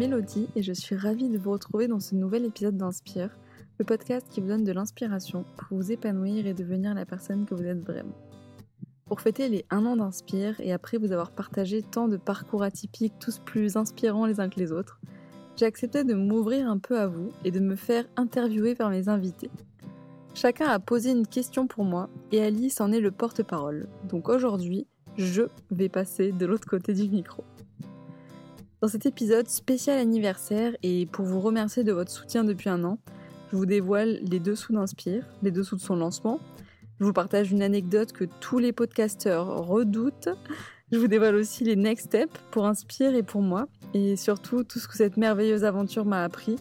Mélodie et je suis ravie de vous retrouver dans ce nouvel épisode d'Inspire, le podcast qui vous donne de l'inspiration pour vous épanouir et devenir la personne que vous êtes vraiment. Pour fêter les 1 an d'Inspire et après vous avoir partagé tant de parcours atypiques, tous plus inspirants les uns que les autres, j'ai accepté de m'ouvrir un peu à vous et de me faire interviewer par mes invités. Chacun a posé une question pour moi et Alice en est le porte-parole. Donc aujourd'hui, je vais passer de l'autre côté du micro. Dans cet épisode spécial anniversaire et pour vous remercier de votre soutien depuis un an, je vous dévoile les dessous d'Inspire, les dessous de son lancement. Je vous partage une anecdote que tous les podcasteurs redoutent. Je vous dévoile aussi les next steps pour Inspire et pour moi. Et surtout tout ce que cette merveilleuse aventure m'a appris,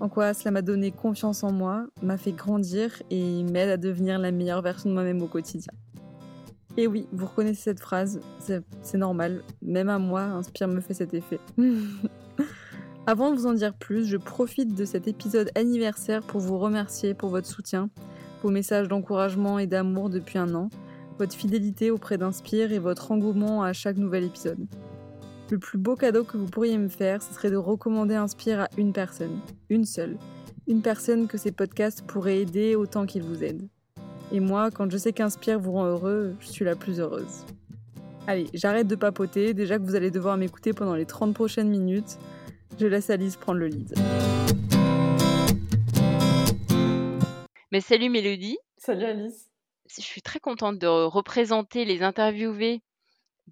en quoi cela m'a donné confiance en moi, m'a fait grandir et m'aide à devenir la meilleure version de moi-même au quotidien. Et oui, vous reconnaissez cette phrase, c'est normal, même à moi, Inspire me fait cet effet. Avant de vous en dire plus, je profite de cet épisode anniversaire pour vous remercier pour votre soutien, vos messages d'encouragement et d'amour depuis un an, votre fidélité auprès d'Inspire et votre engouement à chaque nouvel épisode. Le plus beau cadeau que vous pourriez me faire, ce serait de recommander Inspire à une personne, une seule, une personne que ces podcasts pourraient aider autant qu'ils vous aident. Et moi, quand je sais qu'Inspire vous rend heureux, je suis la plus heureuse. Allez, j'arrête de papoter, déjà que vous allez devoir m'écouter pendant les 30 prochaines minutes. Je laisse Alice prendre le lead. Mais salut Mélodie. Salut Alice. Je suis très contente de représenter les interviewés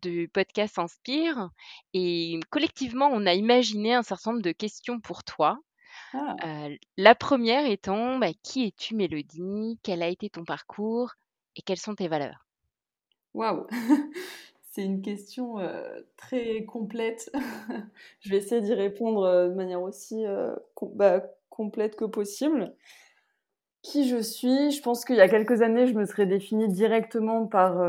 du podcast Inspire. Et collectivement, on a imaginé un certain nombre de questions pour toi. Ah. la première étant, bah, qui es-tu Mélodie? Quel a été ton parcours? Et quelles sont tes valeurs? Waouh C'est une question très complète. Je vais essayer d'y répondre de manière aussi bah, complète que possible. Qui je suis? Je pense qu'il y a quelques années, je me serais définie directement par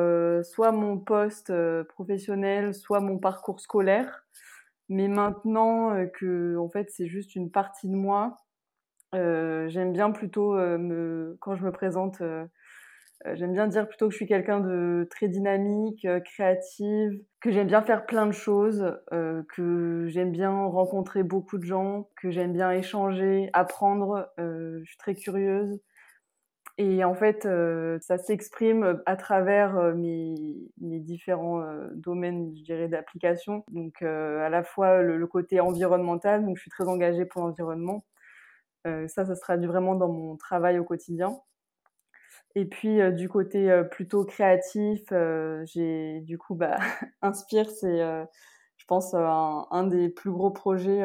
soit mon poste professionnel, soit mon parcours scolaire. Mais maintenant euh, que en fait c'est juste une partie de moi, euh, j'aime bien plutôt euh, me quand je me présente, j'aime bien dire plutôt que je suis quelqu'un de très dynamique, créative, que j'aime bien faire plein de choses, que j'aime bien rencontrer beaucoup de gens, que j'aime bien échanger, apprendre. je suis très curieuse. Et en fait, euh, ça s'exprime à travers euh, mes, différents euh, domaines, je dirais, d'application. Donc, à la fois le, côté environnemental, donc je suis très engagée pour l'environnement. ça, ça se traduit vraiment dans mon travail au quotidien. Et puis, du côté plutôt créatif, j'ai du coup, bah, Inspire, c'est, je pense, un, un, des plus gros projets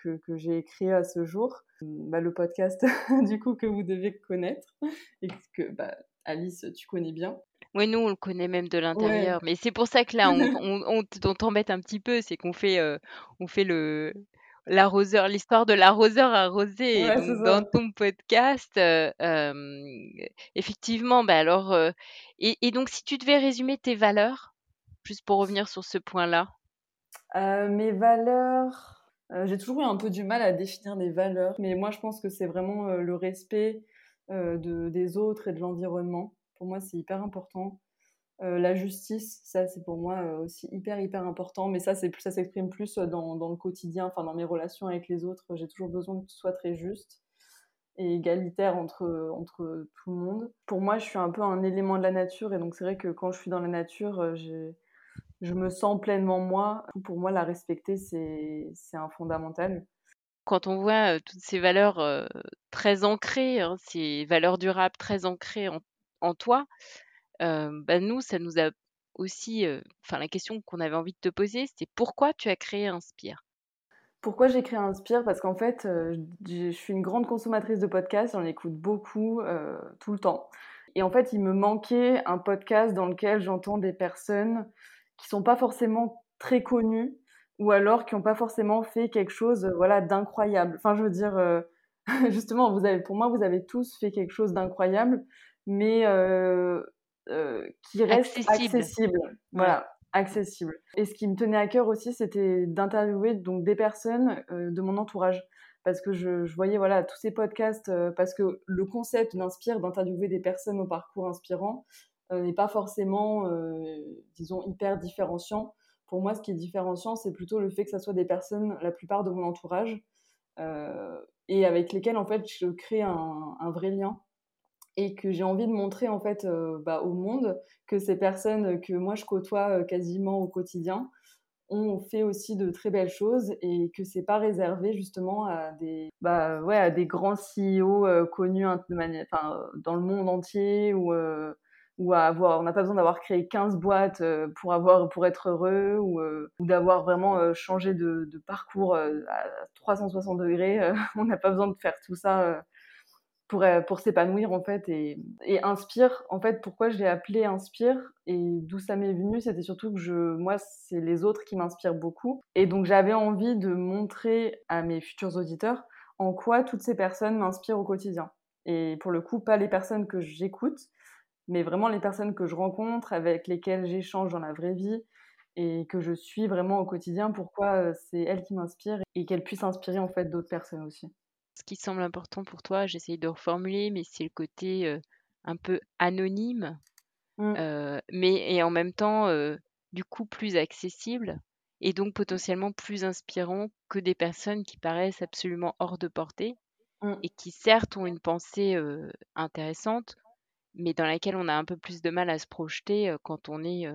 que, que j'ai créé à ce jour. Bah, le podcast du coup que vous devez connaître et que bah, Alice tu connais bien. Oui, nous on le connaît même de l'intérieur, mais c'est pour ça que là on, t'embête un petit peu, c'est qu'on fait euh, on fait le l'arroseur, l'histoire de l'arroseur arrosé. dans ton podcast, euh, effectivement, bah alors et, et, donc si tu devais résumer tes valeurs, juste pour revenir sur ce point-là. Mes valeurs, euh, j'ai toujours eu un peu du mal à définir des valeurs, mais moi je pense que c'est vraiment euh, le respect euh, de, des autres et de l'environnement. Pour moi, c'est hyper important. la justice, ça c'est pour moi aussi hyper hyper important, mais ça c'est ça s'exprime plus dans, dans, le quotidien, enfin dans mes relations avec les autres. J'ai toujours besoin que ce soit très juste et égalitaire entre, entre tout le monde. Pour moi, je suis un peu un élément de la nature et donc c'est vrai que quand je suis dans la nature, j'ai je me sens pleinement moi. Pour moi, la respecter, c'est un fondamental. Quand on voit toutes ces valeurs très ancrées, hein, ces valeurs durables très ancrées en, toi, bah nous, ça nous a aussi. Enfin, la question qu'on avait envie de te poser, c'est pourquoi tu as créé Inspire? Pourquoi j'ai créé Inspire? Parce qu'en fait, je suis une grande consommatrice de podcasts, j'en écoute beaucoup tout le temps. Et en fait, il me manquait un podcast dans lequel j'entends des personnes qui sont pas forcément très connus ou alors qui n'ont pas forcément fait quelque chose voilà d'incroyable. Enfin, je veux dire, euh, justement, vous avez, pour moi, vous avez tous fait quelque chose d'incroyable, mais euh, euh, qui reste accessible. Voilà, accessible. Et ce qui me tenait à cœur aussi, c'était d'interviewer donc des personnes de mon entourage. Parce que je, je, voyais voilà tous ces podcasts, parce que le concept d'Inspire, d'interviewer des personnes au parcours inspirant, n'est pas forcément, disons, hyper différenciant. Pour moi, ce qui est différenciant, c'est plutôt le fait que ça soit des personnes, la plupart de mon entourage, et avec lesquelles en fait je crée un, vrai lien et que j'ai envie de montrer en fait bah, au monde que ces personnes que moi je côtoie quasiment au quotidien ont fait aussi de très belles choses et que c'est pas réservé justement à des bah ouais à des grands CEO connus manière enfin dans le monde entier ou ou à avoir, on n'a pas besoin d'avoir créé 15 boîtes euh, pour, avoir, pour être heureux ou, euh, d'avoir vraiment euh, changé de, de parcours à 360 degrés. on n'a pas besoin de faire tout ça pour, pour s'épanouir en fait. Et, et, Inspire, en fait, pourquoi je l'ai appelé Inspire et d'où ça m'est venu, c'était surtout que je, moi, c'est les autres qui m'inspirent beaucoup. Et donc j'avais envie de montrer à mes futurs auditeurs en quoi toutes ces personnes m'inspirent au quotidien. Et pour le coup, pas les personnes que j'écoute, mais vraiment les personnes que je rencontre, avec lesquelles j'échange dans la vraie vie et que je suis vraiment au quotidien, pourquoi euh, c'est elles qui m'inspirent et qu'elles puissent inspirer en fait d'autres personnes aussi. Ce qui semble important pour toi, j'essaye de reformuler, mais c'est le côté euh, un peu anonyme, mmh. euh, mais et en même temps du coup plus accessible et donc potentiellement plus inspirant que des personnes qui paraissent absolument hors de portée mmh. et qui certes ont une pensée intéressante, mais dans laquelle on a un peu plus de mal à se projeter quand on est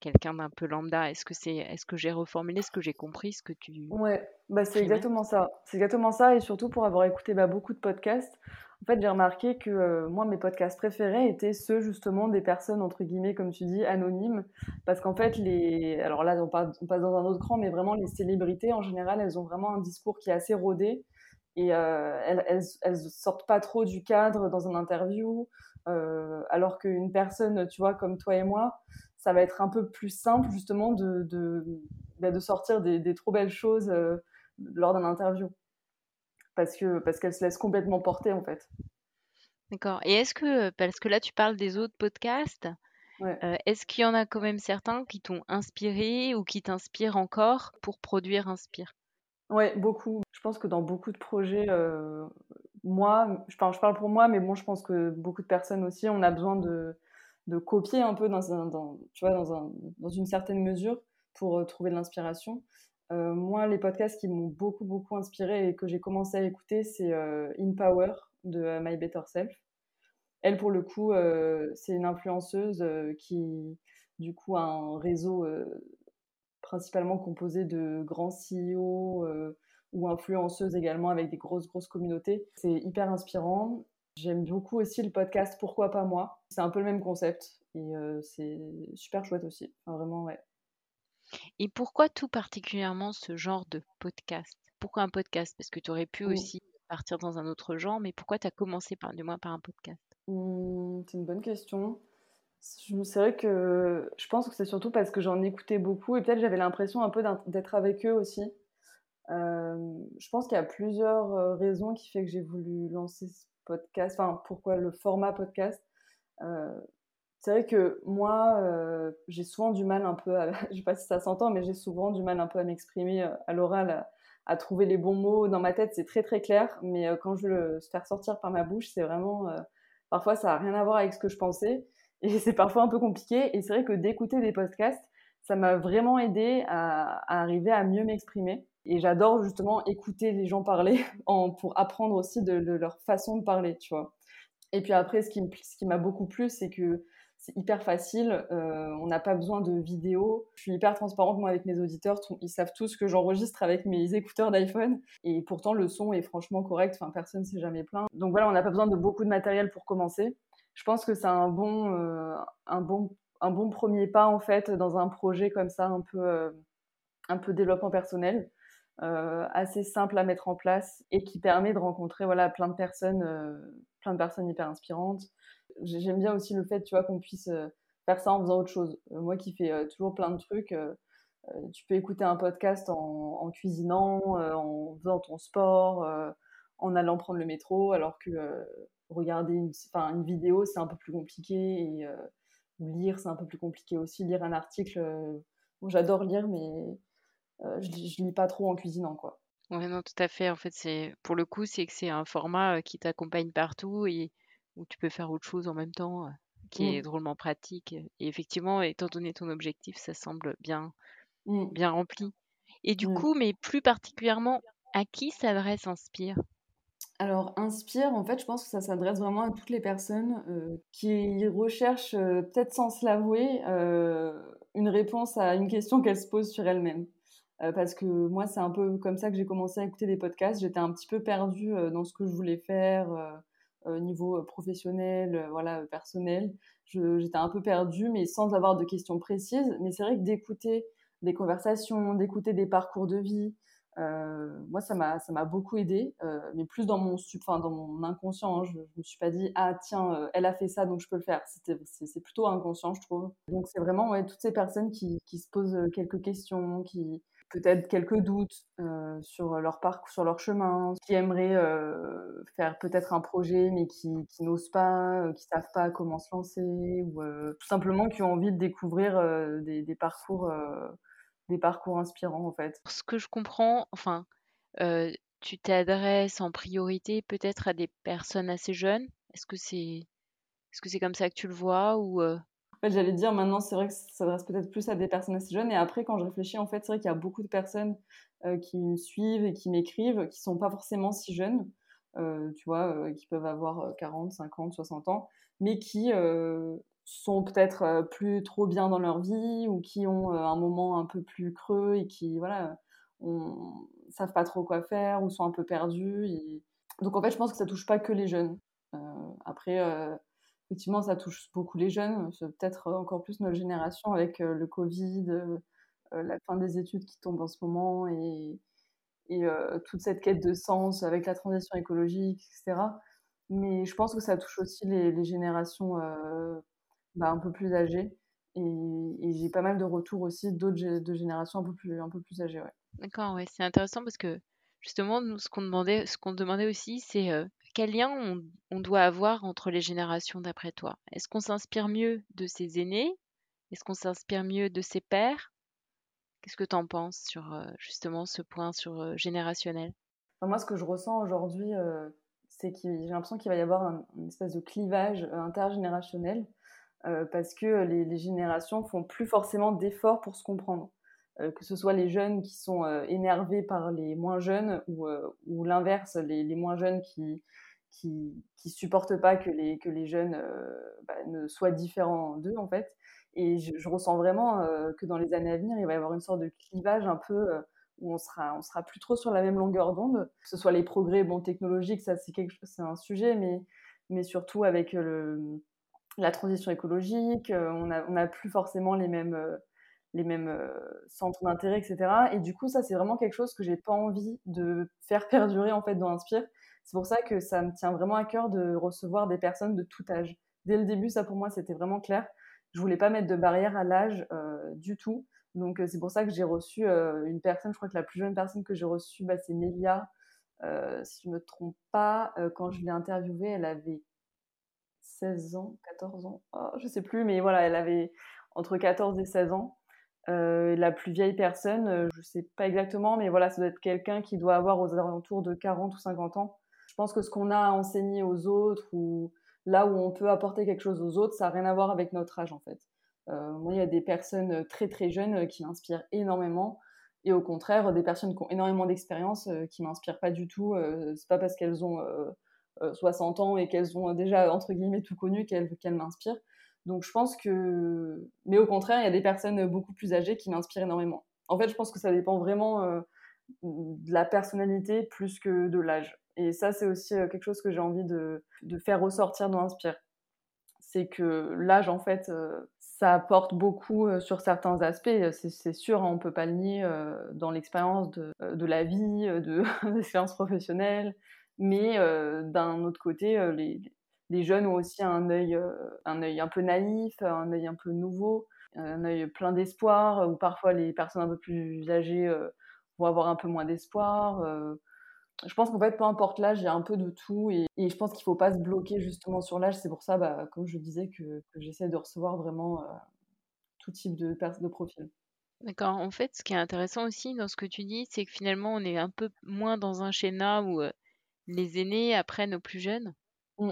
quelqu'un d'un peu lambda. Est-ce que c'est, est-ce que j'ai reformulé ce que j'ai compris, ce que tu Ouais, bah c'est exactement ça. C'est exactement ça, et surtout pour avoir écouté bah, beaucoup de podcasts. En fait, j'ai remarqué que moi, mes podcasts préférés étaient ceux justement des personnes entre guillemets, comme tu dis, anonymes, parce qu'en fait, les, alors là, on passe, on passe dans un autre cran, mais vraiment les célébrités en général, elles ont vraiment un discours qui est assez rodé et elles, elles, elles sortent pas trop du cadre dans un interview. Euh, alors qu'une personne, tu vois, comme toi et moi, ça va être un peu plus simple justement de, de, bah, sortir des, trop belles choses euh, lors d'un interview. Parce que parce qu'elle se laisse complètement porter en fait. D'accord. Et est-ce que, parce que là tu parles des autres podcasts, euh, est-ce qu'il y en a quand même certains qui t'ont inspiré ou qui t'inspirent encore pour produire Inspire? Ouais, beaucoup. Je pense que dans beaucoup de projets, moi, je parle, je parle pour moi, mais bon, je pense que beaucoup de personnes aussi, on a besoin de, de copier un peu dans, un, dans, tu vois, dans, un, dans une certaine mesure pour euh, trouver de l'inspiration. Euh, moi, les podcasts qui m'ont beaucoup, beaucoup inspiré et que j'ai commencé à écouter, c'est euh, In Power de My Better Self. Elle, pour le coup, c'est une influenceuse qui, du coup, a un réseau principalement composé de grands CEO ou influenceuse également avec des grosses, grosses communautés. C'est hyper inspirant. J'aime beaucoup aussi le podcast Pourquoi pas moi? C'est un peu le même concept et euh, c'est super chouette aussi. vraiment, ouais. Et pourquoi tout particulièrement ce genre de podcast? Pourquoi un podcast? Parce que tu aurais pu aussi partir dans un autre genre, mais pourquoi tu as commencé par, du moins par un podcast? Mmh, C'est une bonne question. C'est vrai que je pense que c'est surtout parce que j'en écoutais beaucoup et peut-être j'avais l'impression un peu d'être avec eux aussi. Euh, je pense qu'il y a plusieurs euh, raisons qui fait que j'ai voulu lancer ce podcast. Enfin, pourquoi le format podcast euh, C'est vrai que moi, j'ai souvent du mal un peu, à, je sais pas si ça s'entend, mais j'ai souvent du mal un peu à m'exprimer à l'oral, à, trouver les bons mots. Dans ma tête, c'est très très clair, mais quand je le faire sortir par ma bouche, c'est vraiment, parfois ça a rien à voir avec ce que je pensais, et c'est parfois un peu compliqué. Et c'est vrai que d'écouter des podcasts, ça m'a vraiment aidé à, arriver à mieux m'exprimer. Et j'adore justement écouter les gens parler pour apprendre aussi de, leur façon de parler, tu vois. Et puis après, ce qui, m'a beaucoup plu, c'est que c'est hyper facile, euh, on n'a pas besoin de vidéo. Je suis hyper transparente moi avec mes auditeurs, ils savent tous que j'enregistre avec mes écouteurs d'iPhone et pourtant le son est franchement correct, enfin personne s'est jamais plaint. Donc voilà, on n'a pas besoin de beaucoup de matériel pour commencer. Je pense que c'est un bon, euh, un bon, un bon premier pas en fait dans un projet comme ça, un peu, euh, un peu développement personnel. Euh, assez simple à mettre en place et qui permet de rencontrer voilà plein de personnes euh, plein de personnes hyper inspirantes. J'aime bien aussi le fait tu vois qu'on puisse euh, faire ça en faisant autre chose. Moi qui fais toujours plein de trucs tu peux écouter un podcast en, cuisinant en faisant ton sport en allant prendre le métro alors que regarder une, une vidéo c'est un peu plus compliqué et lire c'est un peu plus compliqué aussi. Lire un article j'adore lire mais euh, je, je lis pas trop en cuisinant, quoi. Ouais, non, tout à fait. En fait, c'est pour le coup, c'est que c'est un format qui t'accompagne partout et où tu peux faire autre chose en même temps, qui est mmh. drôlement pratique. Et effectivement, étant donné ton objectif, ça semble bien, mmh. bien rempli. Et du mmh. coup, mais plus particulièrement, à qui s'adresse Inspire? Alors, Inspire, en fait, je pense que ça s'adresse vraiment à toutes les personnes qui recherchent, peut-être sans se l'avouer, une réponse à une question qu'elles se posent sur elles-mêmes. Parce que moi, c'est un peu comme ça que j'ai commencé à écouter des podcasts. J'étais un petit peu perdue dans ce que je voulais faire au niveau professionnel, voilà, personnel. J'étais un peu perdue, mais sans avoir de questions précises. Mais c'est vrai que d'écouter des conversations, d'écouter des parcours de vie, euh, moi, ça m'a, beaucoup aidé, euh, mais plus dans mon, enfin, dans mon inconscient. Hein. je, ne me suis pas dit, ah tiens, euh, elle a fait ça, donc je peux le faire. C'est, plutôt inconscient, je trouve. Donc c'est vraiment ouais, toutes ces personnes qui, qui se posent quelques questions, qui peut-être quelques doutes sur leur parcours, sur leur chemin, qui aimeraient faire peut-être un projet, mais qui, n'osent pas, qui savent pas comment se lancer, ou tout simplement qui ont envie de découvrir des, des, parcours des parcours inspirants en fait. Ce que je comprends, enfin, tu t'adresses en priorité peut-être à des personnes assez jeunes. Est-ce que c'est est-ce que c'est comme ça que tu le vois ou En fait, j'allais dire maintenant, c'est vrai que ça s'adresse peut-être plus à des personnes assez jeunes. Et après, quand je réfléchis, en fait, c'est vrai qu'il y a beaucoup de personnes qui me suivent et qui m'écrivent qui sont pas forcément si jeunes, tu vois, qui peuvent avoir 40, 50, 60 ans, mais qui sont peut-être euh, plus trop bien dans leur vie ou qui ont euh, un moment un peu plus creux et qui voilà on, savent pas trop quoi faire ou sont un peu perdus donc en fait je pense que ça touche pas que les jeunes euh, après effectivement ça touche beaucoup les jeunes peut-être encore plus notre génération avec le Covid la fin des études qui tombe en ce moment et, toute cette quête de sens avec la transition écologique etc mais je pense que ça touche aussi les, générations bah, un peu plus âgés. Et, j'ai pas mal de retours aussi d'autres de générations un peu plus, un peu plus âgées. D'accord, ouais, c'est intéressant parce que justement, ce qu'on demandait, ce demandait aussi, c'est euh, quel lien on, doit avoir entre les générations d'après toi? Est-ce qu'on s'inspire mieux de ses aînés? Est-ce qu'on s'inspire mieux de ses pères? Qu'est-ce que tu en penses sur euh, justement ce point sur euh, générationnel? Moi, ce que je ressens aujourd'hui, c'est que j'ai l'impression qu'il va y avoir une espèce de clivage intergénérationnel euh, parce que les, générations font plus forcément d'efforts pour se comprendre. Euh, que ce soit les jeunes qui sont euh, énervés par les moins jeunes ou, l'inverse, les, les, moins jeunes qui, qui, qui supportent pas que les, que les jeunes bah, ne soient différents d'eux en fait. Et je, ressens vraiment que dans les années à venir, il va y avoir une sorte de clivage un peu où on sera, on sera plus trop sur la même longueur d'onde. Que ce soit les progrès technologiques, ça c'est, quelque, c'est un sujet, mais, mais surtout avec la transition écologique, euh, on n'a plus forcément les mêmes, euh, les mêmes euh, centres d'intérêt, etc. Et du coup, ça, c'est vraiment quelque chose que j'ai pas envie de faire perdurer en fait dans Inspire. C'est pour ça que ça me tient vraiment à cœur de recevoir des personnes de tout âge. Dès le début, ça pour moi, c'était vraiment clair. Je voulais pas mettre de barrière à l'âge du tout. Donc c'est pour ça que j'ai reçu une personne, je crois que la plus jeune personne que j'ai reçue, bah, c'est Nelia. si je me trompe pas, quand je l'ai interviewée, elle avait 16 ans, 14 ans, oh, je sais plus, mais voilà, elle avait entre 14 et 16 ans. Euh, la plus vieille personne, euh, je sais pas exactement, mais voilà, ça doit être quelqu'un qui doit avoir aux alentours de 40 ou 50 ans. Pense que ce qu'on a à enseigner aux autres ou là où on peut apporter quelque chose aux autres, ça n'a rien à voir avec notre âge en fait. Euh, moi, il y a des personnes très très jeunes qui m'inspirent énormément et au contraire, des personnes qui ont énormément d'expérience qui m'inspirent pas du tout. c'est pas parce qu'elles ont 60 euh, ans et qu'elles ont déjà, entre guillemets, tout connu qu'elles m'inspirent. Donc je pense que... Mais au contraire, il y a des personnes beaucoup plus âgées qui m'inspirent énormément. En fait, je pense que ça dépend vraiment euh, de la personnalité plus que de l'âge. Et ça, c'est aussi euh, quelque chose que j'ai envie de, de, faire ressortir dans Inspire. C'est que l'âge, en fait, ça apporte beaucoup sur certains aspects. C'est sûr, hein, on ne peut pas le nier dans l'expérience de, de, la vie, de l'expérience professionnelle, mais euh, d'un autre côté, euh, les, les, jeunes ont aussi un œil, euh, un œil un peu naïf, un œil un peu nouveau, un œil plein d'espoir, où parfois les personnes un peu plus âgées vont avoir un peu moins d'espoir. je pense qu'en fait, peu importe l'âge, il y a un peu de tout. Et, je pense qu'il ne faut pas se bloquer justement sur l'âge. C'est pour ça, bah, comme je disais, que, que j'essaie de recevoir vraiment tout type de, de profil. D'accord. En fait, ce qui est intéressant aussi dans ce que tu dis, c'est que finalement, on est un peu moins dans un schéma où les aînés apprennent aux plus jeunes. Mmh.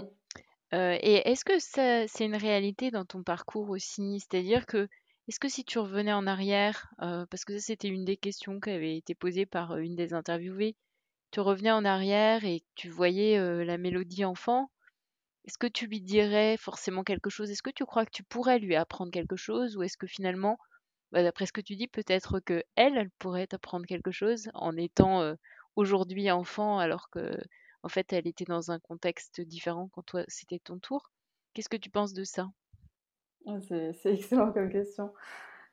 Euh, et est-ce que c'est une réalité dans ton parcours aussi? C'est-à-dire que Est-ce que si tu revenais en arrière, parce que ça c'était une des questions qui avait été posée par une des interviewées, tu revenais en arrière et tu voyais la mélodie enfant, est-ce que tu lui dirais forcément quelque chose? Est-ce que tu crois que tu pourrais lui apprendre quelque chose? Ou est-ce que finalement, bah, d'après ce que tu dis, peut-être que elle, pourrait t'apprendre quelque chose en étant aujourd'hui enfant alors que en fait elle était dans un contexte différent quand toi c'était ton tour? Qu'est-ce que tu penses de ça? C'est excellent comme question.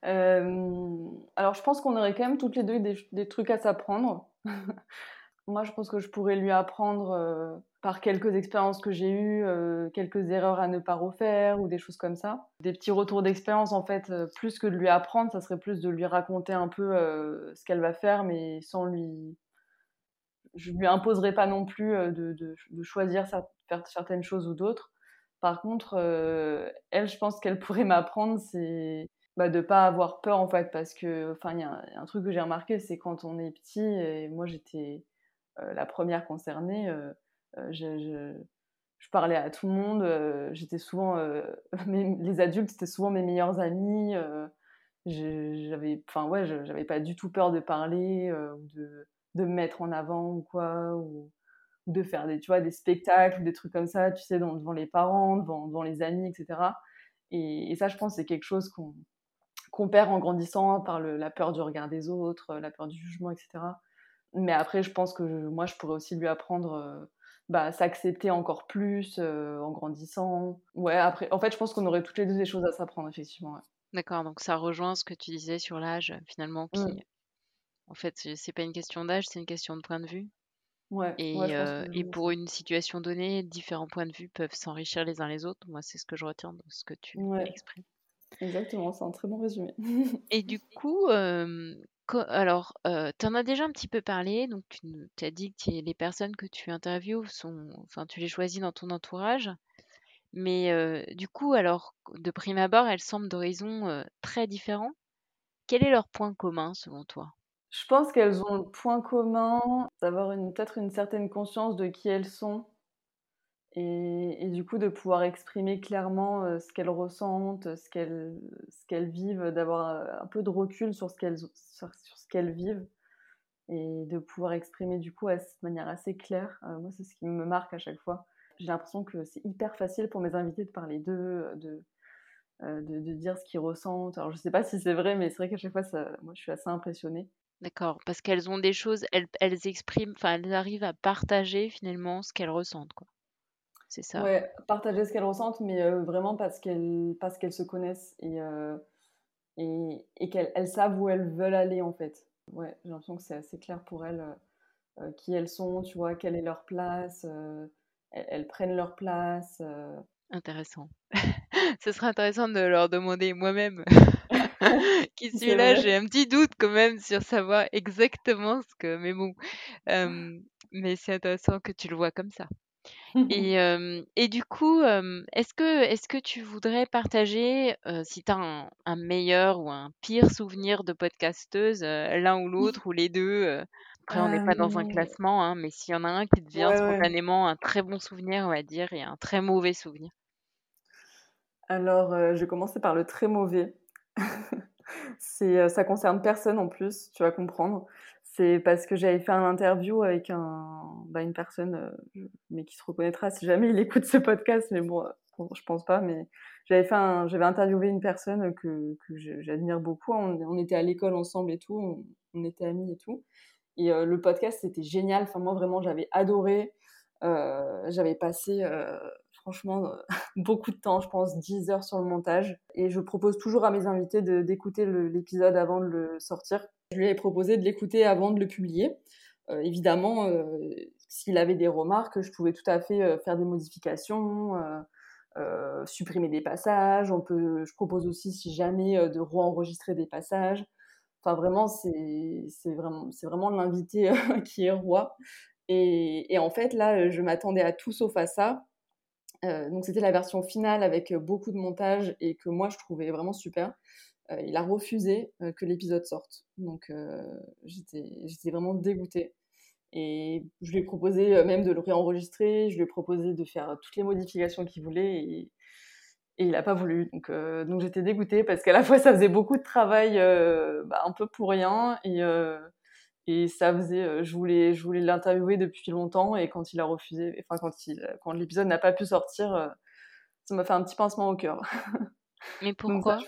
alors je pense qu'on aurait quand même toutes les deux des, trucs à s'apprendre. Moi je pense que je pourrais lui apprendre par quelques expériences que j'ai eues, quelques erreurs à ne pas refaire ou des choses comme ça. Des petits retours d'expérience en fait, plus que de lui apprendre, ça serait plus de lui raconter un peu ce qu'elle va faire mais sans lui je lui imposerai pas non plus euh, de, de, choisir certaines choses ou d'autres. Par contre, euh, elle, je pense qu'elle pourrait m'apprendre, c'est bah, de pas avoir peur en fait, parce que, enfin, il y, a un truc que j'ai remarqué, c'est quand on est petit, et moi j'étais euh, la première concernée, je, je, parlais à tout le monde, j'étais souvent, les adultes c'était souvent mes meilleurs amis, j'avais, enfin ouais, j'avais pas du tout peur de parler de de me mettre en avant ou quoi, ou, de faire des, tu vois, des spectacles, des trucs comme ça, tu sais, devant les parents, devant, les amis, etc. Et, ça, je pense, c'est quelque chose qu'on perd en grandissant par la peur du regard des autres, la peur du jugement, etc. Mais après, je pense que moi, je pourrais aussi lui apprendre euh, bah, s'accepter encore plus euh, en grandissant. Ouais, après, en fait, je pense qu'on aurait toutes les deux des choses à s'apprendre, effectivement. D'accord, donc ça rejoint ce que tu disais sur l'âge, finalement, qui, mmh. En fait, c'est pas une question d'âge, c'est une question de point de vue. Ouais, et, euh, et pour une situation donnée, différents points de vue peuvent s'enrichir les uns les autres. Moi, c'est ce que je retiens de ce que tu exprimes. Exactement, c'est un très bon résumé. et du coup, alors, euh, tu en as déjà un petit peu parlé. Donc, tu as dit que les personnes que tu interviews sont, enfin, tu les choisis dans ton entourage. Mais euh, du coup, alors, de prime abord, elles semblent d'horizons très différents. Quel est leur point commun selon toi? Je pense qu'elles ont le point commun d'avoir peut-être une certaine conscience de qui elles sont et, du coup de pouvoir exprimer clairement euh, ce qu'elles ressentent, ce qu'elles, vivent, d'avoir euh, un peu de recul sur ce qu'elles, sur, ce qu'elles vivent et de pouvoir exprimer du coup de manière assez claire. Euh, moi, c'est ce qui me marque à chaque fois. J'ai l'impression que c'est hyper facile pour mes invités de parler d'eux, de, de, dire ce qu'ils ressentent. Alors, je sais pas si c'est vrai, mais c'est vrai qu'à chaque fois, moi, je suis assez impressionnée. D'accord, parce qu'elles ont des choses, elles, elles expriment, enfin, elles arrivent à partager finalement ce qu'elles ressentent, quoi. C'est ça. Ouais, partager ce qu'elles ressentent, mais euh, vraiment parce qu'elles parce qu'elles se connaissent et, euh, et, et qu'elles savent où elles veulent aller, en fait. Ouais, j'ai l'impression que c'est assez clair pour elles euh, qui elles sont, tu vois, quelle est leur place, elles, elles, prennent leur place. Intéressant. Ce serait intéressant de leur demander moi-même qui suis là, j'ai un petit doute quand même sur savoir exactement ce que. Mais bon, mais c'est intéressant que tu le vois comme ça. Et, et du coup, est-ce que, est que tu voudrais partager, si tu as un, meilleur ou un pire souvenir de podcasteuse, l'un ou l'autre, ou les deux Après, on n'est pas dans un classement, hein, mais s'il y en a un qui devient spontanément un très bon souvenir, on va dire, et un très mauvais souvenir. Alors, je vais commencer par le très mauvais. c'est, euh, ça concerne personne en plus, tu vas comprendre. C'est parce que j'avais fait un interview avec bah, une personne, euh, mais qui se reconnaîtra si jamais il écoute ce podcast, mais bon, je pense pas, mais j'avais fait j'avais interviewé une personne que, j'admire beaucoup. On, était à l'école ensemble et tout, on, était amis et tout. Et euh, le podcast, c'était génial. Enfin, moi, vraiment, j'avais adoré. j'avais passé franchement euh, beaucoup de temps, je pense 10 heures sur le montage. Et je propose toujours à mes invités d'écouter l'épisode avant de le sortir. Je lui ai proposé de l'écouter avant de le publier. Euh, évidemment, euh, s'il avait des remarques, je pouvais tout à fait faire des modifications, supprimer des passages. On peut, je propose aussi, si jamais, de re-enregistrer des passages. Enfin, vraiment, c'est vraiment, vraiment l'invité qui est roi. Et, et, en fait, là, je m'attendais à tout sauf à ça. Euh, donc c'était la version finale avec euh, beaucoup de montage et que moi je trouvais vraiment super. Euh, il a refusé que l'épisode sorte. Donc j'étais vraiment dégoûtée. Et je lui ai proposé même de le réenregistrer, je lui ai proposé de faire toutes les modifications qu'il voulait. Et il n'a pas voulu. Donc, j'étais dégoûtée parce qu'à la fois, ça faisait beaucoup de travail bah, un peu pour rien. Et ça faisait. je voulais, je voulais l'interviewer depuis longtemps. Et quand il a refusé, enfin, quand, il, quand l'épisode n'a pas pu sortir, ça m'a fait un petit pincement au cœur. Mais pourquoi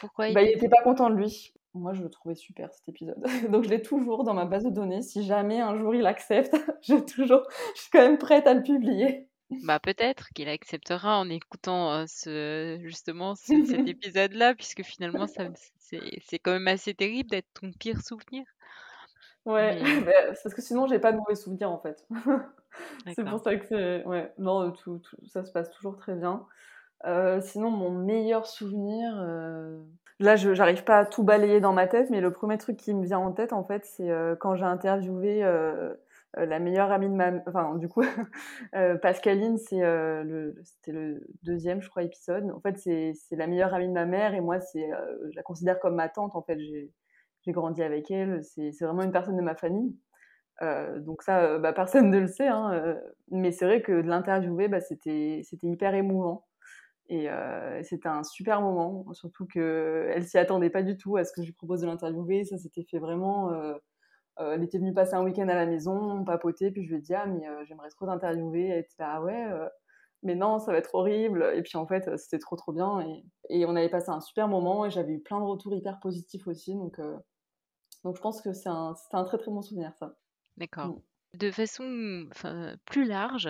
Pourquoi il... Bah, il était pas content de lui. Moi, je le trouvais super cet épisode. Donc, je l'ai toujours dans ma base de données. Si jamais un jour il accepte, je, toujours... je suis quand même prête à le publier. Bah peut-être qu'il acceptera en écoutant ce, justement cet épisode-là, puisque finalement c'est quand même assez terrible d'être ton pire souvenir. Ouais, parce que sinon j'ai pas de mauvais souvenirs en fait. c'est pour ça que c'est ouais non tout, tout, ça se passe toujours très bien. Euh, sinon mon meilleur souvenir, euh... là je j'arrive pas à tout balayer dans ma tête, mais le premier truc qui me vient en tête en fait c'est euh, quand j'ai interviewé la meilleure amie de ma, enfin du coup, Pascaline, c'est le, c'était le deuxième, je crois, épisode. En fait, c'est, c'est la meilleure amie de ma mère et moi, c'est, je la considère comme ma tante. En fait, j'ai, j'ai grandi avec elle. C'est, vraiment une personne de ma famille. donc ça, bah, personne ne le sait, hein, mais c'est vrai que de l'interviewer, bah, c'était, hyper émouvant. Et c'était un super moment, surtout qu'elle s'y attendait pas du tout à ce que je lui propose de l'interviewer. Ça s'était fait vraiment euh, elle était venue passer un week-end à la maison, on papotait, puis je lui ai dit Ah, mais euh, j'aimerais trop t'interviewer. Elle était là, ah ouais, euh, mais non, ça va être horrible. Et puis en fait, c'était trop trop bien. Et, et, on avait passé un super moment et j'avais eu plein de retours hyper positifs aussi. Donc, donc je pense que c'est un, un très très bon souvenir, ça. D'accord. Mm. De façon plus large,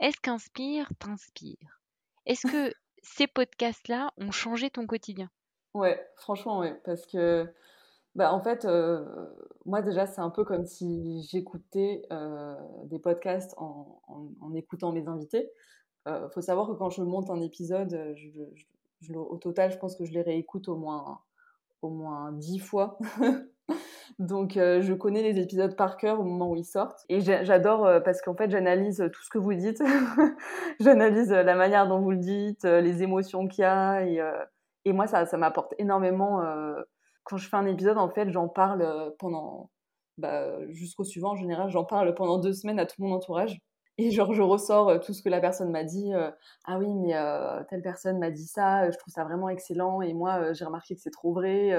est-ce qu'Inspire t'inspire? Est-ce que ces podcasts-là ont changé ton quotidien? Ouais, franchement, ouais. Parce que bah, en fait, euh, moi déjà, c'est un peu comme si j'écoutais euh, des podcasts en, en, écoutant mes invités. Euh, faut savoir que quand je monte un épisode, je, au total, je pense que je les réécoute au moins, au moins dix fois. Donc, je connais les épisodes par cœur au moment où ils sortent. Et j'adore parce qu'en fait, j'analyse tout ce que vous dites. j'analyse la manière dont vous le dites, les émotions qu'il y a. Et, moi, ça, ça m'apporte énormément quand je fais un épisode, en fait, j'en parle euh, pendant, bah, jusqu'au suivant, en général, j'en parle pendant deux semaines à tout mon entourage. Et genre, je ressors euh, tout ce que la personne m'a dit. Euh, ah oui, mais telle personne m'a dit ça, je trouve ça vraiment excellent. Et moi, j'ai remarqué que c'est trop vrai,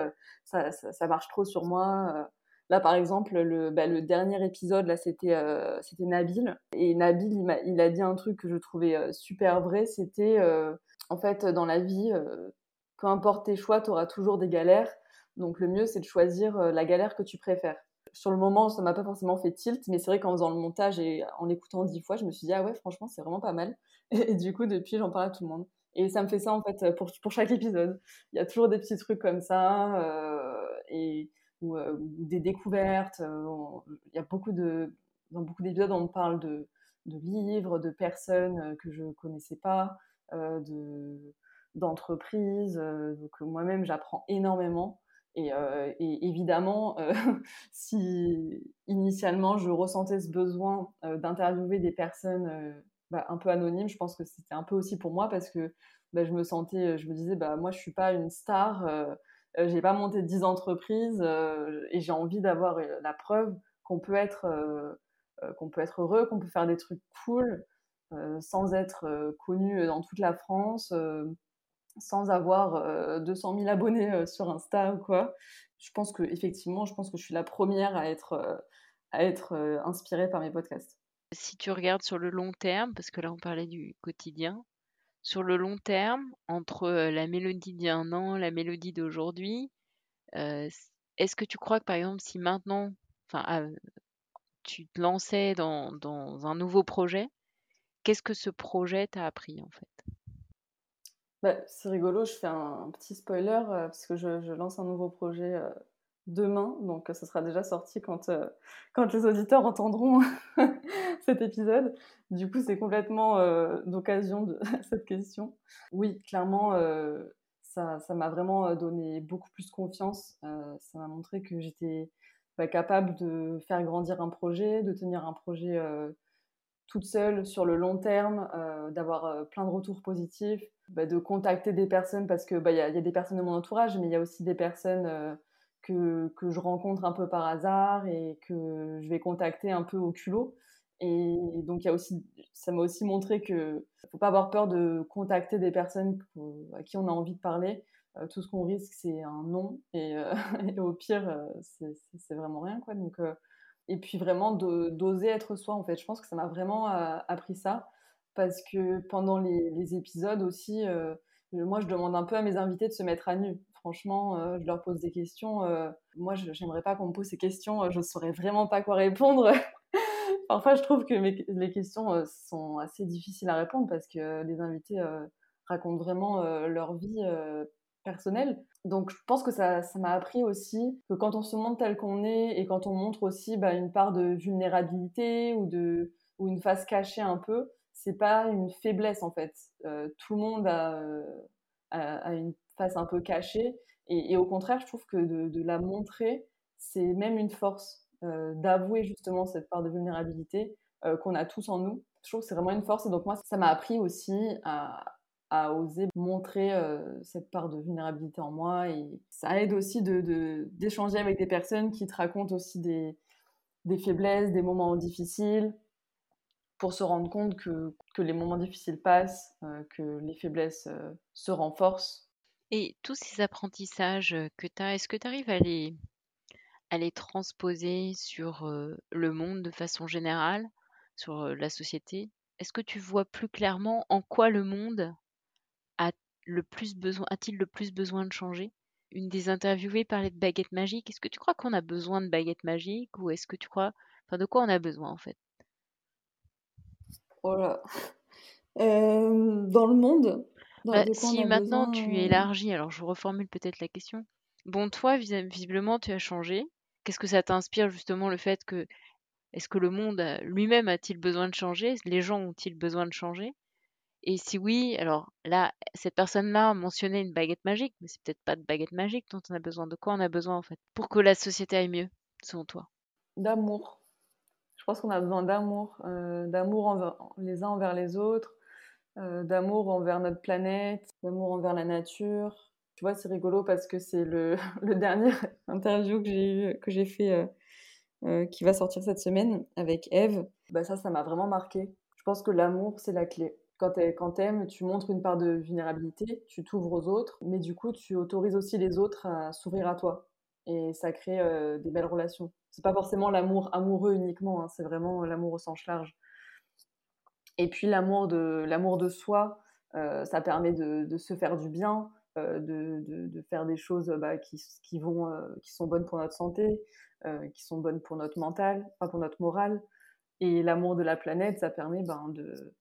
ça, ça, marche trop sur moi. Là, par exemple, le, bah, le dernier épisode, là, c'était c'était Nabil. Et Nabil, il a, dit un truc que je trouvais super vrai. C'était, en fait, dans la vie, peu importe tes choix, tu auras toujours des galères. Donc le mieux, c'est de choisir euh, la galère que tu préfères. Sur le moment, ça m'a pas forcément fait tilt, mais c'est vrai qu'en faisant le montage et en l'écoutant dix fois, je me suis dit, ah ouais, franchement, c'est vraiment pas mal. Et, du coup, depuis, j'en parle à tout le monde. Et ça me fait ça, en fait, pour, pour chaque épisode. Il y a toujours des petits trucs comme ça, euh, et, ou, euh, des découvertes. il y a beaucoup de... Dans beaucoup d'épisodes, on parle de, de livres, de personnes que je connaissais pas, de d'entreprises. donc moi-même, j'apprends énormément. Euh, et, évidemment, euh, si initialement je ressentais ce besoin euh, d'interviewer des personnes bah, un peu anonymes, je pense que c'était un peu aussi pour moi parce que bah, je me sentais, je me disais, bah, moi je suis pas une star, j'ai pas monté 10 entreprises et j'ai envie d'avoir la preuve qu'on peut qu'on peut être heureux, qu'on peut faire des trucs cool sans être connu dans toute la France sans avoir 200 000 abonnés sur Insta ou quoi. Je pense que effectivement, je pense que je suis la première à être, à être inspirée par mes podcasts. Si tu regardes sur le long terme, parce que là on parlait du quotidien, sur le long terme, entre la mélodie d'il an, la mélodie d'aujourd'hui, est-ce que tu crois que par exemple si maintenant, enfin, ah, tu te lançais dans, dans un nouveau projet, qu'est-ce que ce projet t'a appris en fait? Bah, c'est rigolo, je fais un, petit spoiler euh, parce que je, lance un nouveau projet euh, demain, donc ça sera déjà sorti quand, euh, quand les auditeurs entendront cet épisode. Du coup, c'est complètement d'occasion de cette question. Oui, clairement, ça, ça m'a vraiment donné beaucoup plus confiance. ça m'a montré que j'étais bah, capable de faire grandir un projet, de tenir un projet toute seule sur le long terme, d'avoir plein de retours positifs bah, de contacter des personnes parce que bah, y, a, y a des personnes de mon entourage, mais il y a aussi des personnes euh, que, que, je rencontre un peu par hasard et que je vais contacter un peu au culot. Et donc, y a aussi, ça m'a aussi montré que faut pas avoir peur de contacter des personnes à qui on a envie de parler. Euh, tout ce qu'on risque, c'est un non. Et, euh, au pire, c'est vraiment rien. Quoi. Donc, et puis vraiment d'oser être soi, en fait. Je pense que ça m'a vraiment appris ça. Parce que pendant les, épisodes aussi, moi, je demande un peu à mes invités de se mettre à nu. Franchement, je leur pose des questions. moi, j'aimerais pas qu'on me pose ces questions. je saurais vraiment pas quoi répondre. Parfois, je trouve que les questions euh, sont assez difficiles à répondre parce que les invités euh, racontent vraiment euh, leur vie personnelle. Donc, je pense que ça m'a appris aussi que quand on se montre tel qu'on est et quand on montre aussi bah, une part de vulnérabilité ou, de, ou une face cachée un peu, c'est pas une faiblesse en fait. tout le monde a, a, une face un peu cachée et, au contraire, je trouve que de, la montrer, c'est même une force. Euh, d'avouer justement cette part de vulnérabilité euh, qu'on a tous en nous. Je trouve que c'est vraiment une force et donc moi ça m'a appris aussi à, oser montrer euh, cette part de vulnérabilité en moi et ça aide aussi d'échanger avec des personnes qui te racontent aussi des faiblesses, des moments difficiles pour se rendre compte que, les moments difficiles passent, que les faiblesses se renforcent. Et tous ces apprentissages que tu as, est-ce que tu arrives à les, à les transposer sur le monde de façon générale, sur la société? Est-ce que tu vois plus clairement en quoi le monde a le plus besoin, a-t-il le plus besoin de changer? Une des interviewées parlait de baguette magique. Est-ce que tu crois qu'on a besoin de baguette magique ou est-ce que tu crois, enfin, de quoi on a besoin en fait? Voilà. dans le monde. Bah, si maintenant tu élargis, alors je reformule peut-être la question. Bon, toi, visiblement, tu as changé. Qu'est-ce que ça t'inspire justement le fait que est-ce que le monde lui-même a-t-il besoin de changer? Les gens ont-ils besoin de changer? Et si oui, alors là, cette personne-là mentionnait une baguette magique, mais c'est peut-être pas de baguette magique dont on a besoin. De quoi on a besoin en fait? Pour que la société aille mieux, selon toi? D'amour. Pense qu'on a besoin d'amour, euh, d'amour les uns envers les autres, euh, d'amour envers notre planète, d'amour envers la nature, tu vois, c'est rigolo parce que c'est le, dernier interview que j'ai fait, euh, qui va sortir cette semaine avec Eve. Bah ça, ça m'a vraiment marqué. Je pense que l'amour, c'est la clé. Quand tu aimes, tu montres une part de vulnérabilité, tu t'ouvres aux autres, mais du coup, tu autorises aussi les autres à s'ouvrir à toi. Et ça crée euh, des belles relations. C'est pas forcément l'amour amoureux uniquement, hein, c'est vraiment l'amour au sens large. Et puis l'amour de, l'amour de soi, ça permet de, se faire du bien, euh, de, de, faire des choses bah, qui, qui, vont, euh, qui sont bonnes pour notre santé, euh, qui sont bonnes pour notre mental, pas pour notre morale. Et l'amour de la planète, ça permet ben, de,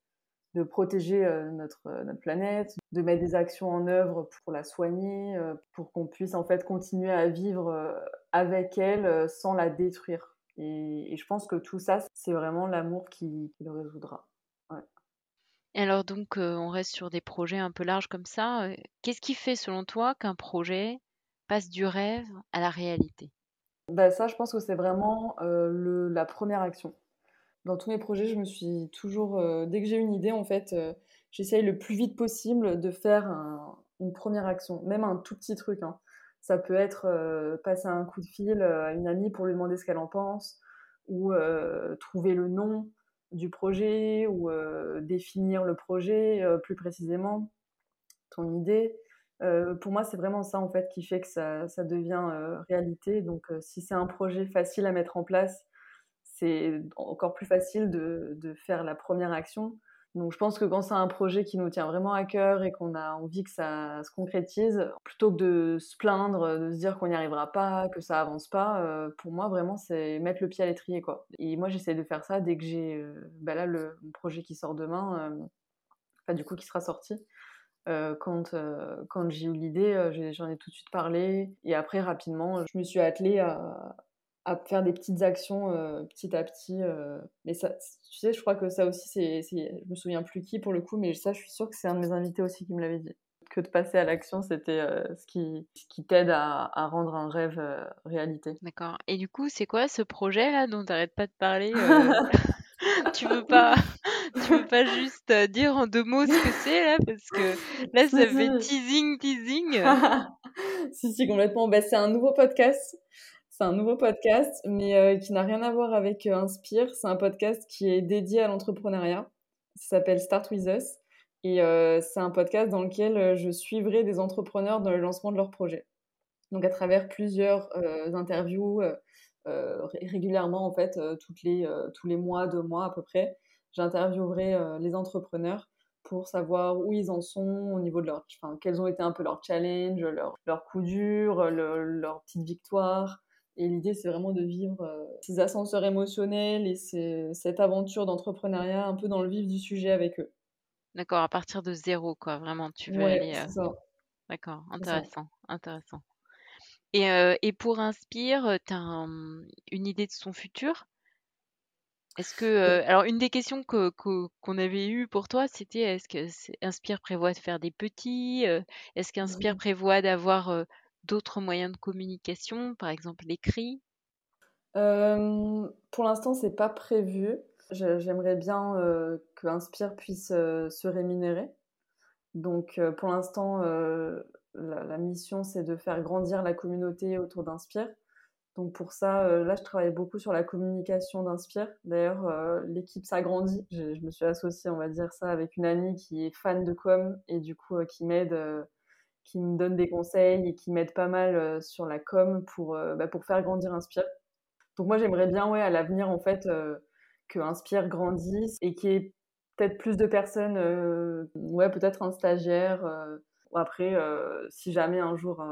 de protéger notre, notre planète, de mettre des actions en œuvre pour la soigner, pour qu'on puisse en fait continuer à vivre avec elle sans la détruire. Et, et je pense que tout ça, c'est vraiment l'amour qui, qui, le résoudra. Et alors donc, on reste sur des projets un peu larges comme ça. Qu'est-ce qui fait selon toi qu'un projet passe du rêve à la réalité? Bah ça, je pense que c'est vraiment le, la première action. Dans tous mes projets, je me suis toujours, dès que j'ai une idée, en fait, j'essaye le plus vite possible de faire une première action, même un tout petit truc. Hein. Ça peut être passer un coup de fil à une amie pour lui demander ce qu'elle en pense, ou trouver le nom du projet ou euh, définir le projet euh, plus précisément, ton idée. Euh, pour moi, c'est vraiment ça en fait qui fait que ça devient réalité. Donc, si c'est un projet facile à mettre en place, c'est encore plus facile de, de, faire la première action. Donc je pense que quand c'est un projet qui nous tient vraiment à cœur et qu'on a envie que ça se concrétise, plutôt que de se plaindre, de se dire qu'on n'y arrivera pas, que ça avance pas, euh, pour moi vraiment c'est mettre le pied à l'étrier quoi. Et moi j'essaie de faire ça dès que j'ai euh, bah là le projet qui sort demain, euh, enfin du coup qui sera sorti. quand quand j'ai eu l'idée, j'en ai tout de suite parlé et après rapidement je me suis attelée à, à faire des petites actions euh, petit à petit. Euh, mais ça, tu sais, je crois que ça aussi, c'est, je me souviens plus qui pour le coup, mais ça, je suis sûre que c'est un de mes invités aussi qui me l'avait dit. Que de passer à l'action, c'était euh, ce qui, qui t'aide à, à, rendre un rêve réalité. D'accord. Et du coup, c'est quoi ce projet là dont t'arrêtes pas de parler Tu veux pas, tu veux pas juste dire en deux mots ce que c'est là? Parce que là, ça fait teasing, teasing. si si complètement. Bah, c'est un nouveau podcast C'est un nouveau podcast, mais qui n'a rien à voir avec Inspire. C'est un podcast qui est dédié à l'entrepreneuriat. Ça s'appelle Start With Us. Et c'est un podcast dans lequel je suivrai des entrepreneurs dans le lancement de leurs projets. Donc à travers plusieurs interviews, régulièrement en fait, toutes les, tous les mois, deux mois à peu près, j'interviewerai les entrepreneurs pour savoir où ils en sont au niveau de leur, enfin, quels ont été un peu leurs challenges, leurs leur coups durs, leurs petites victoires. Et l'idée, c'est vraiment de vivre ces ascenseurs émotionnels et cette aventure d'entrepreneuriat un peu dans le vif du sujet avec eux. D'accord, à partir de zéro, quoi, vraiment, tu veux ouais, aller. Ça. D'accord, intéressant, intéressant. Et, et, pour Inspire, tu as une idée de son futur? Est-ce que, alors une des questions que qu'on avait eues pour toi, c'était est-ce que Inspire prévoit de faire des petits? est-ce qu'Inspire prévoit d'avoir, d'autres moyens de communication, par exemple l'écrit? pour l'instant, c'est pas prévu. j'aimerais bien, que Inspire puisse, se rémunérer. Donc, pour l'instant, la mission, c'est de faire grandir la communauté autour d'Inspire. Donc pour ça, euh, là, je travaille beaucoup sur la communication d'Inspire. D'ailleurs, euh, l'équipe s'agrandit. Je, je, me suis associée, on va dire ça, avec une amie qui est fan de com et du coup euh, qui m'aide, qui me donne des conseils et qui m'aide pas mal sur la com pour, bah, pour faire grandir Inspire. Donc moi, j'aimerais bien, ouais, à l'avenir, en fait, que Inspire grandisse et qu'il y ait peut-être plus de personnes, ouais, peut-être un stagiaire. ou après, si jamais un jour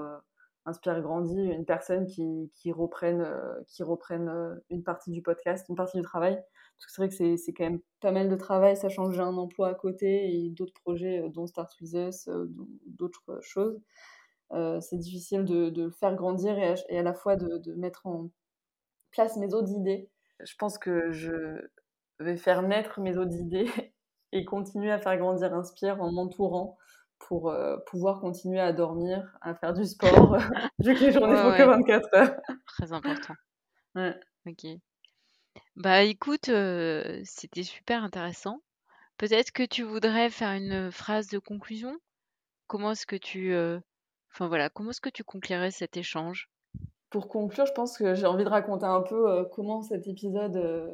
Inspire grandit, une personne qui, qui reprenne, euh, qui reprenne euh, une partie du podcast, une partie du travail. Parce que c'est vrai que c'est quand même pas mal de travail, sachant que j'ai un emploi à côté et d'autres projets, euh, dont Start With Us, d'autres choses. c'est difficile de, de, faire grandir et à, et à la fois de, de, mettre en place mes autres idées. Je pense que je vais faire naître mes autres idées et continuer à faire grandir Inspire en m'entourant pour euh, pouvoir continuer à dormir, à faire du sport, vu que les journées font que 24 heures. Très important. Ouais. Ok. Bah écoute, c'était super intéressant. Peut-être que tu voudrais faire une phrase de conclusion? Comment est-ce que tu... Enfin voilà, comment est-ce que tu conclurais cet échange? Pour conclure, je pense que j'ai envie de raconter un peu comment cet épisode...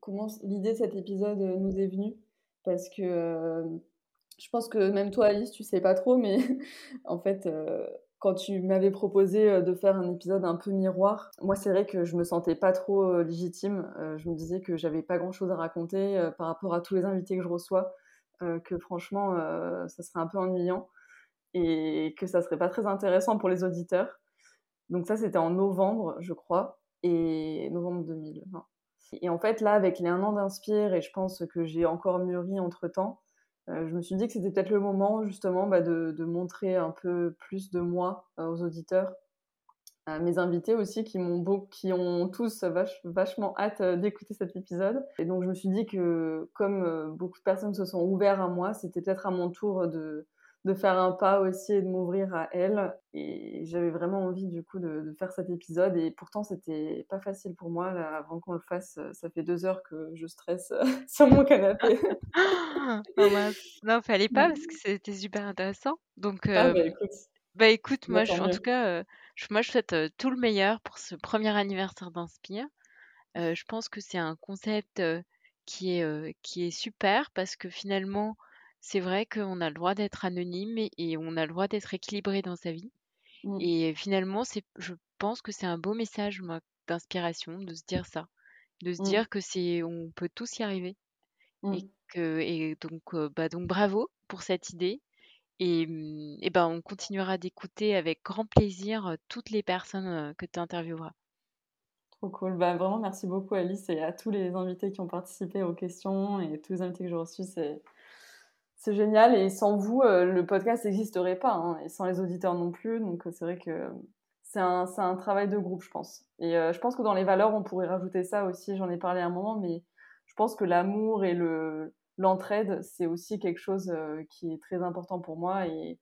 comment l'idée de cet épisode nous est venue. Parce que je pense que même toi, Alice, tu sais pas trop, mais en fait, quand tu m'avais proposé euh, de faire un épisode un peu miroir, moi, c'est vrai que je me sentais pas trop euh, légitime. je me disais que j'avais pas grand chose à raconter par rapport à tous les invités que je reçois, que franchement, ça serait un peu ennuyant et que ça serait pas très intéressant pour les auditeurs. Donc, ça, c'était en novembre, je crois, et novembre 2020. Et en fait, là, avec les un an d'Inspire, et je pense que j'ai encore mûri entre temps, euh, je me suis dit que c'était peut-être le moment justement bah, de, montrer un peu plus de moi euh, aux auditeurs, à mes invités aussi qui m'ont qui ont tous vachement hâte euh, d'écouter cet épisode. Et donc je me suis dit que comme beaucoup de personnes se sont ouvertes à moi, c'était peut-être à mon tour de, de faire un pas aussi et de m'ouvrir à elle. Et j'avais vraiment envie du coup de, faire cet épisode. Et pourtant, c'était pas facile pour moi. avant qu'on le fasse, ça fait deux heures que je stresse sur mon canapé. non, fallait pas parce que c'était super intéressant. Donc, ah, euh, bah, écoute. Bah écoute, moi, je, en tout cas, euh, je, moi, je souhaite euh, tout le meilleur pour ce premier anniversaire d'Inspire. je pense que c'est un concept qui, est, qui est super parce que finalement, c'est vrai qu'on a le droit d'être anonyme et, on a le droit d'être équilibré dans sa vie. Mmh. Et finalement, c'est, je pense que c'est un beau message, moi, d'inspiration, de se dire ça, de se mmh. dire que c'est, on peut tous y arriver. Et mmh. que, et donc, bah, donc bravo pour cette idée. Et, et ben, on continuera d'écouter avec grand plaisir toutes les personnes que tu intervieweras. Trop cool. Bah, vraiment, merci beaucoup Alice et à tous les invités qui ont participé aux questions et tous les invités que j'ai reçus. C'est, c'est génial et sans vous, euh, le podcast n'existerait pas hein, et sans les auditeurs non plus. Donc euh, c'est vrai que c'est un, un, travail de groupe, je pense. Et euh, je pense que dans les valeurs, on pourrait rajouter ça aussi. J'en ai parlé à un moment, mais je pense que l'amour et le l'entraide, c'est aussi quelque chose qui est très important pour moi et,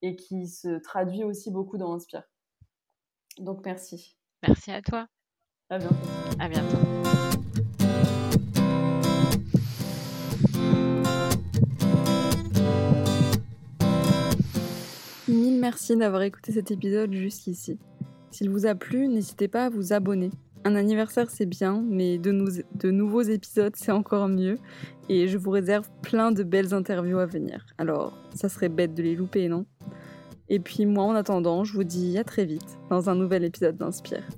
et qui se traduit aussi beaucoup dans Inspire. Donc merci. Merci à toi. À bientôt. À bientôt. Mille merci d'avoir écouté cet épisode jusqu'ici. S'il vous a plu, n'hésitez pas à vous abonner. Un anniversaire c'est bien, mais de, de nouveaux épisodes c'est encore mieux. Et je vous réserve plein de belles interviews à venir. Alors, ça serait bête de les louper, non? Et puis moi en attendant, je vous dis à très vite dans un nouvel épisode d'Inspire.